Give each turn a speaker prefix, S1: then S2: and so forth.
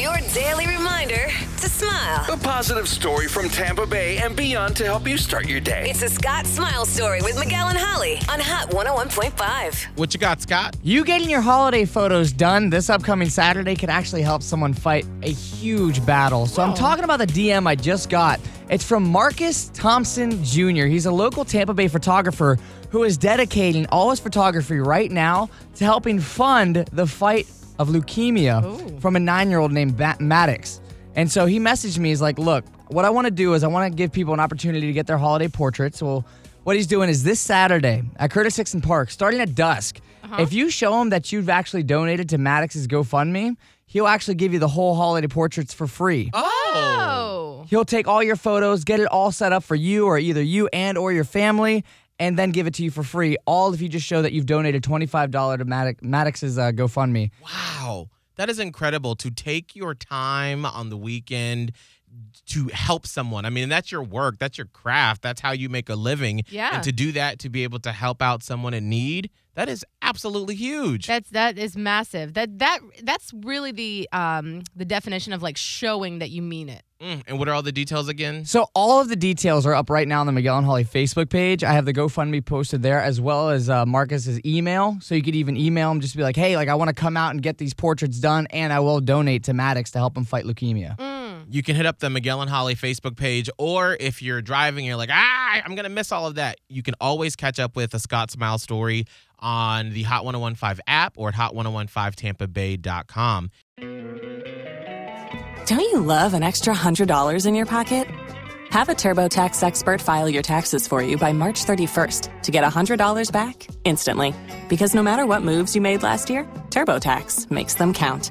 S1: your daily reminder to smile.
S2: A positive story from Tampa Bay and beyond to help you start your day.
S1: It's a Scott Smile Story with Miguel and Holly on Hot 101.5.
S3: What you got, Scott?
S4: You getting your holiday photos done this upcoming Saturday could actually help someone fight a huge battle. So I'm talking about the DM I just got. It's from Marcus Thompson Jr. He's a local Tampa Bay photographer who is dedicating all his photography right now to helping fund the fight of leukemia from a nine-year-old named ba- Maddox. And so he messaged me. He's like, "Look, what I want to do is I want to give people an opportunity to get their holiday portraits. Well, what he's doing is this Saturday at Curtis Hixon Park, starting at dusk. Uh-huh. If you show him that you've actually donated to Maddox's GoFundMe, he'll actually give you the whole holiday portraits for free.
S5: Oh.
S4: He'll take all your photos, get it all set up for you or either you and or your family, and then give it to you for free. All if you just show that you've donated $25 to Maddox, Maddox's uh, GoFundMe.
S3: Wow. That is incredible to take your time on the weekend to help someone. I mean, that's your work, that's your craft, that's how you make a living.
S5: Yeah.
S3: And to do that, to be able to help out someone in need, that is absolutely huge.
S5: That's that is massive. That that that's really the um the definition of like showing that you mean it.
S3: Mm, and what are all the details again?
S4: So all of the details are up right now on the Miguel and Holly Facebook page. I have the GoFundMe posted there as well as uh, Marcus's email. So you could even email him, just be like, "Hey, like I want to come out and get these portraits done, and I will donate to Maddox to help him fight leukemia."
S3: You can hit up the Miguel and Holly Facebook page, or if you're driving, you're like, ah, I'm gonna miss all of that. You can always catch up with a Scott Smile story on the Hot 1015 app or at hot1015tampabay.com.
S6: Don't you love an extra $100 in your pocket? Have a TurboTax expert file your taxes for you by March 31st to get $100 back instantly. Because no matter what moves you made last year, TurboTax makes them count.